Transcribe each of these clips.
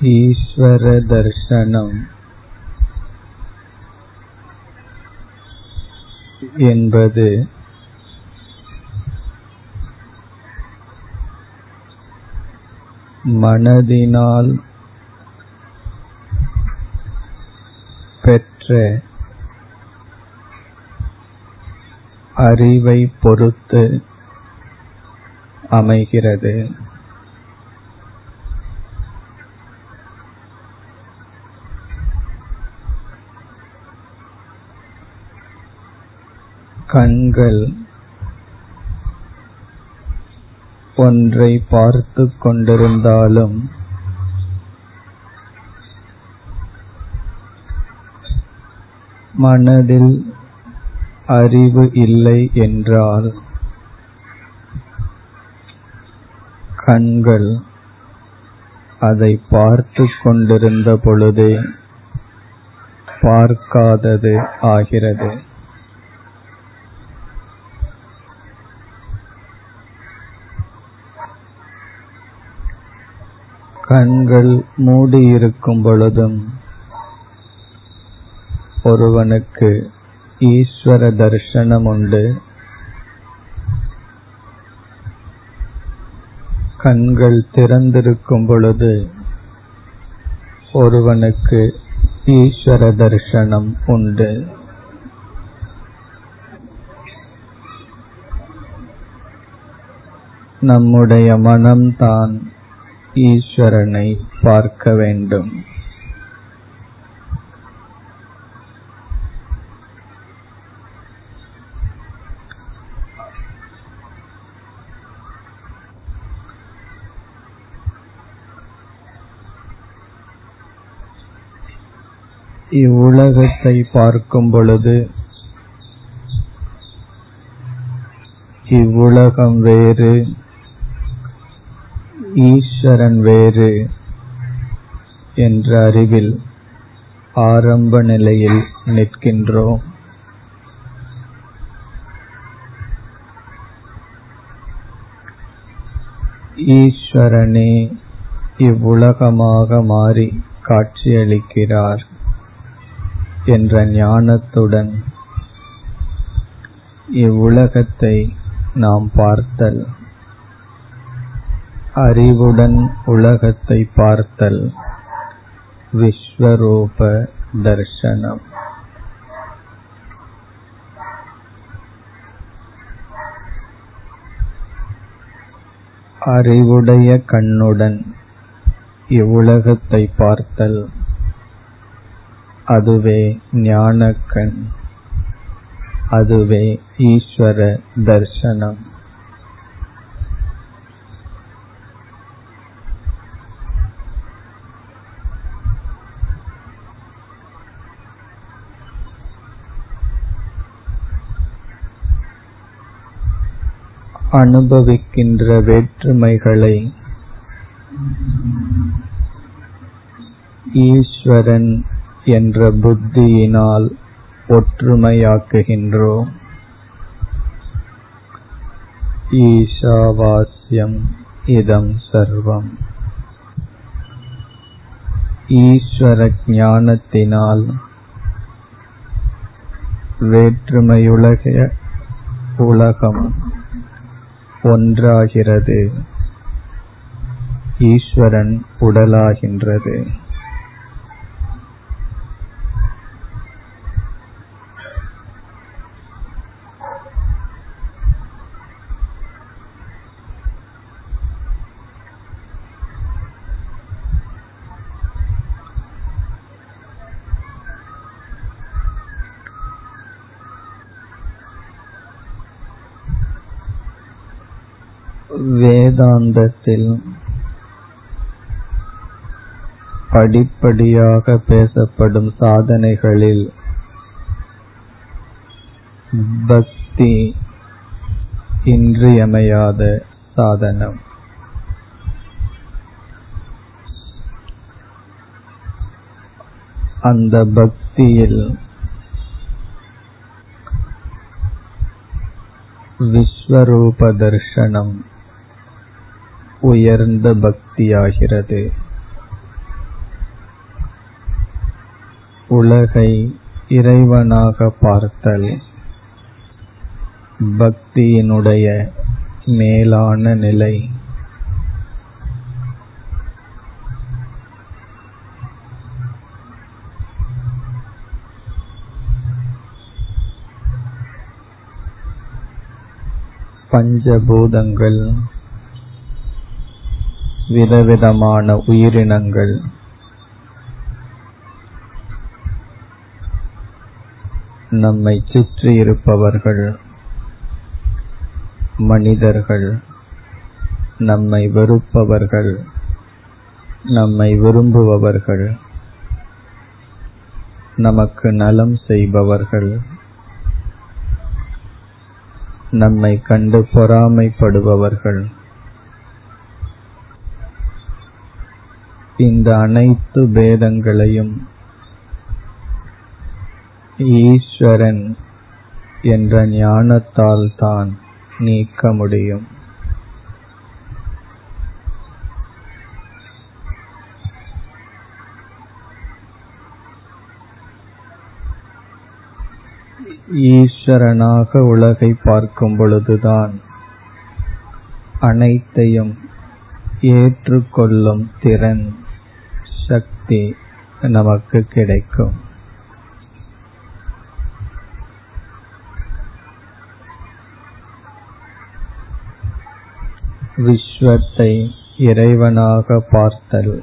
ஈஸ்வரதர்சனம் என்பது மனதினால் பெற்ற அறிவை பொறுத்து அமைகிறது. கண்கள் ஒன்றை பார்த்துக் கொண்டிருந்தாலும் மனதில் அறிவு இல்லை என்றால் கண்கள் அதை பார்த்துக் கொண்டிருந்த பொழுதே பார்க்காதது ஆகிறது. கண்கள் மூடியிருக்கும் பொழுதும் ஒருவனுக்கு ஈஸ்வர தர்சனம் உண்டு கண்கள் திறந்திருக்கும் பொழுது ஒருவனுக்கு ஈஸ்வர தர்சனம் உண்டு. நம்முடைய மனம்தான் ஈஸ்வரனை பார்க்க வேண்டும். இவ்வுலகத்தை பார்க்கும் பொழுது இவ்வுலகம் வேறு ஈஸ்வரன் வேறு என்ற அறிவில் ஆரம்ப நிலையில் நிற்கின்றோம். ஈஸ்வரனே இவ்வுலகமாக மாறி காட்சியளிக்கிறார் என்ற ஞானத்துடன் இவ்வுலகத்தை நாம் பார்த்தல். அறிவுடன் உலகத்தை பார்த்தல். விஸ்வரூப தர்சனம். அறிவுடைய கண்ணுடன் இவ்வுலகத்தை பார்த்தல். அதுவே ஞானக்கண். அதுவே ஈஸ்வர தர்சனம். அனுபவிக்கின்ற வேற்றுமைகளை ஈஸ்வரன் என்ற புத்தியினால் ஒற்றுமையாக்குகின்றோம். ஈஷாவாஸ்யம் இதம் சர்வம். ஈஸ்வர ஞானத்தினால் வேற்றுமையுலக உலகம் ஒன்றாகிறது. ஈஸ்வரன் உடலாகின்றது. வேதாந்தத்தில் படிப்படியாக பேசப்படும் சாதனைகளில் பக்தி இன்றியமையாத சாதனம். அந்த பக்தியில் விஸ்வரூப தர்ஷனம் உயர்ந்த பக்தியாகிறது. உலகை இறைவனாக பார்த்தல் பக்தியினுடைய மேலான நிலை. பஞ்சபூதங்கள் விதவிதமான உயிரினங்கள். நம்மை சுற்றி இருப்பவர்கள் மனிதர்கள் நம்மை வெறுப்பவர்கள் நம்மை விரும்புபவர்கள் நமக்கு நலம் செய்பவர்கள் நம்மை கண்டு பொறாமைப்படுபவர்கள். இந்த அனைத்து பேதங்களையும் ஈஸ்வரன் என்ற ஞானத்தால் தான் நீக்க முடியும். ஈஸ்வரனாக உலகை பார்க்கும் பொழுதுதான் அனைத்தையும் ஏற்றுக்கொள்ளும் திறன் சக்தி நமக்கு கிடைக்கும். விஸ்வத்தை இறைவனாக பார்த்தல்.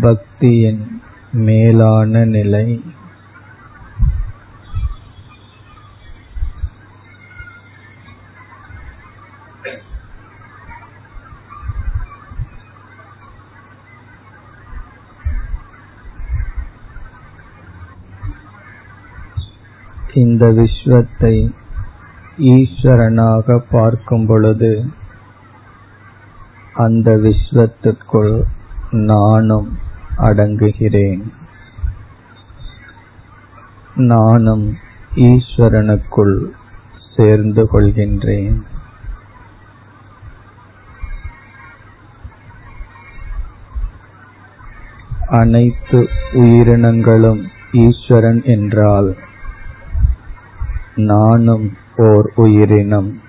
பக்தியின் மேலான நிலை இந்த விஸ்வத்தை ஈஸ்வரனாக பார்க்கும் பொழுது அந்த விஸ்வத்திற்குள் நானும் அடங்குகிறேன். நானும் ஈஸ்வரனுக்குள் சேர்ந்து கொள்கின்றேன். அனைத்து உயிரினங்களும் ஈஸ்வரன் என்றால் நானும் ஓர் உயிரினம்.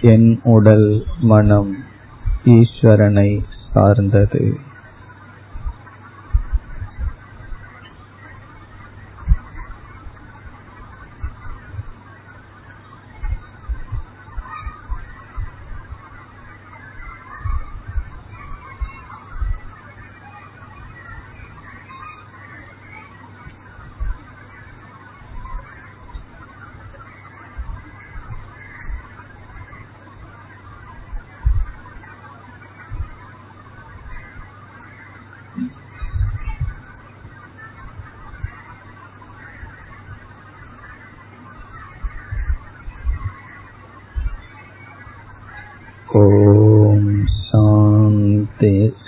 என் உடல் மனம் ஈஸ்வரனை சார்ந்தது. ॐ शान्ति शान्ति शान्तिः